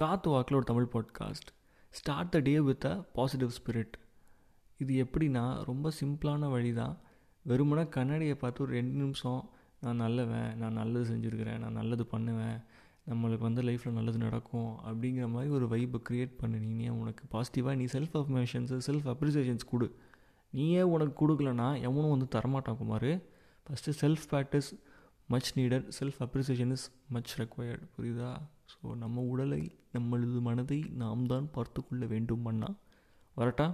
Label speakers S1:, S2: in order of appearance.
S1: காத்து வாக்கில் ஒரு Tamil podcast start the day with a positive spirit இது எப்படின்னா ரொம்ப சிம்பிளான வழி தான் வெறுமனே கண்ணாடியை பார்த்து ஒரு ரெண்டு நிமிஷம் நான் நல்லவன் நான் நல்லது செஞ்சுருக்கிறேன் நான் நல்லது பண்ணுவேன் நம்மளுக்கு வந்து லைஃப்பில் நல்லது நடக்கும் அப்படிங்கிற மாதிரி ஒரு வைப்பை க்ரியேட் பண்ணினீங்க உனக்கு பாசிட்டிவாக நீ செல்ஃப் அஃபர்மேஷன்ஸு செல்ஃப் அப்ரிசியேஷன்ஸ் கொடு. நீயே உனக்கு கொடுக்கலன்னா எவனும் வந்து தரமாட்டான் Kumar. First self practice much needed self appreciation is much required புரியுதா? ஸோ நம்ம உடலை நம்மளது மனதை நாம் தான் பார்த்து கொள்ள வேண்டும் அண்ணா. வரட்டா?